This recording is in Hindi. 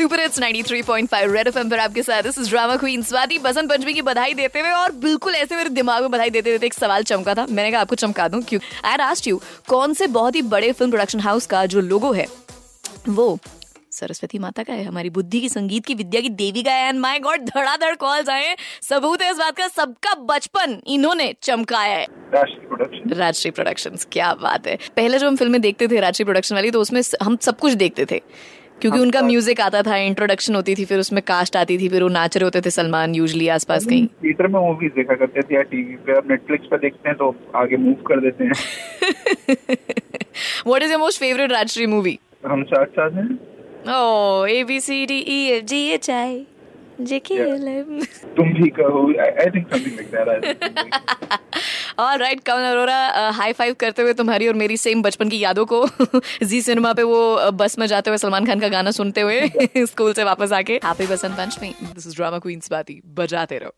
सुपर इट्स 93.5 रेड एफएम पर आपके साथ। This is drama queen Swati Basant Panchami की बधाई देते हुए और बिल्कुल ऐसे मेरे दिमाग में बधाई देते हुए एक सवाल चमका था। मैंने कहा आपको चमका दूँ? क्यों? आई आस्क्ड यू कौन से बहुत ही बड़े फ़िल्म प्रोडक्शन हाउस का जो लोगो है वो सरस्वती माता का है हमारी बुद्धि की संगीत की विद्या की देवी का है एंड माय गॉड धड़ाधड़ कॉल्स आए सबूत है इस बात का सबका बचपन इन्होंने चमकाया है। राजश्री प्रोडक्शन क्या बात है। पहले जो हम फ़िल्में देखते थे राजश्री प्रोडक्शन वाली तो उसमें हम सब कुछ देखते थे। क्योंकि हाँ, उनका म्यूज़िक आता था इंट्रोडक्शन होती थी फिर उसमें कास्ट आती थी फिर वो नाच रहे होते थे सलमान यूजली आसपास कहीं। थिएटर में मूवीज़ देखा करते थे या टीवी पे अब नेटफ्लिक्स पे देखते हैं तो आगे मूव कर देते हैं। What is your most favourite Rajshri movie हम साथ साथ हैं। ओ A B C D E F G H I तुम भी कहो कमल अरोरा हाई फाइव करते हुए तुम्हारी और मेरी सेम बचपन की यादों को जी सिनेमा पे वो बस में जाते हुए सलमान खान का गाना सुनते हुए स्कूल से वापस आके। Happy Basant Panchami this is drama queens बाती। बजाते रहो।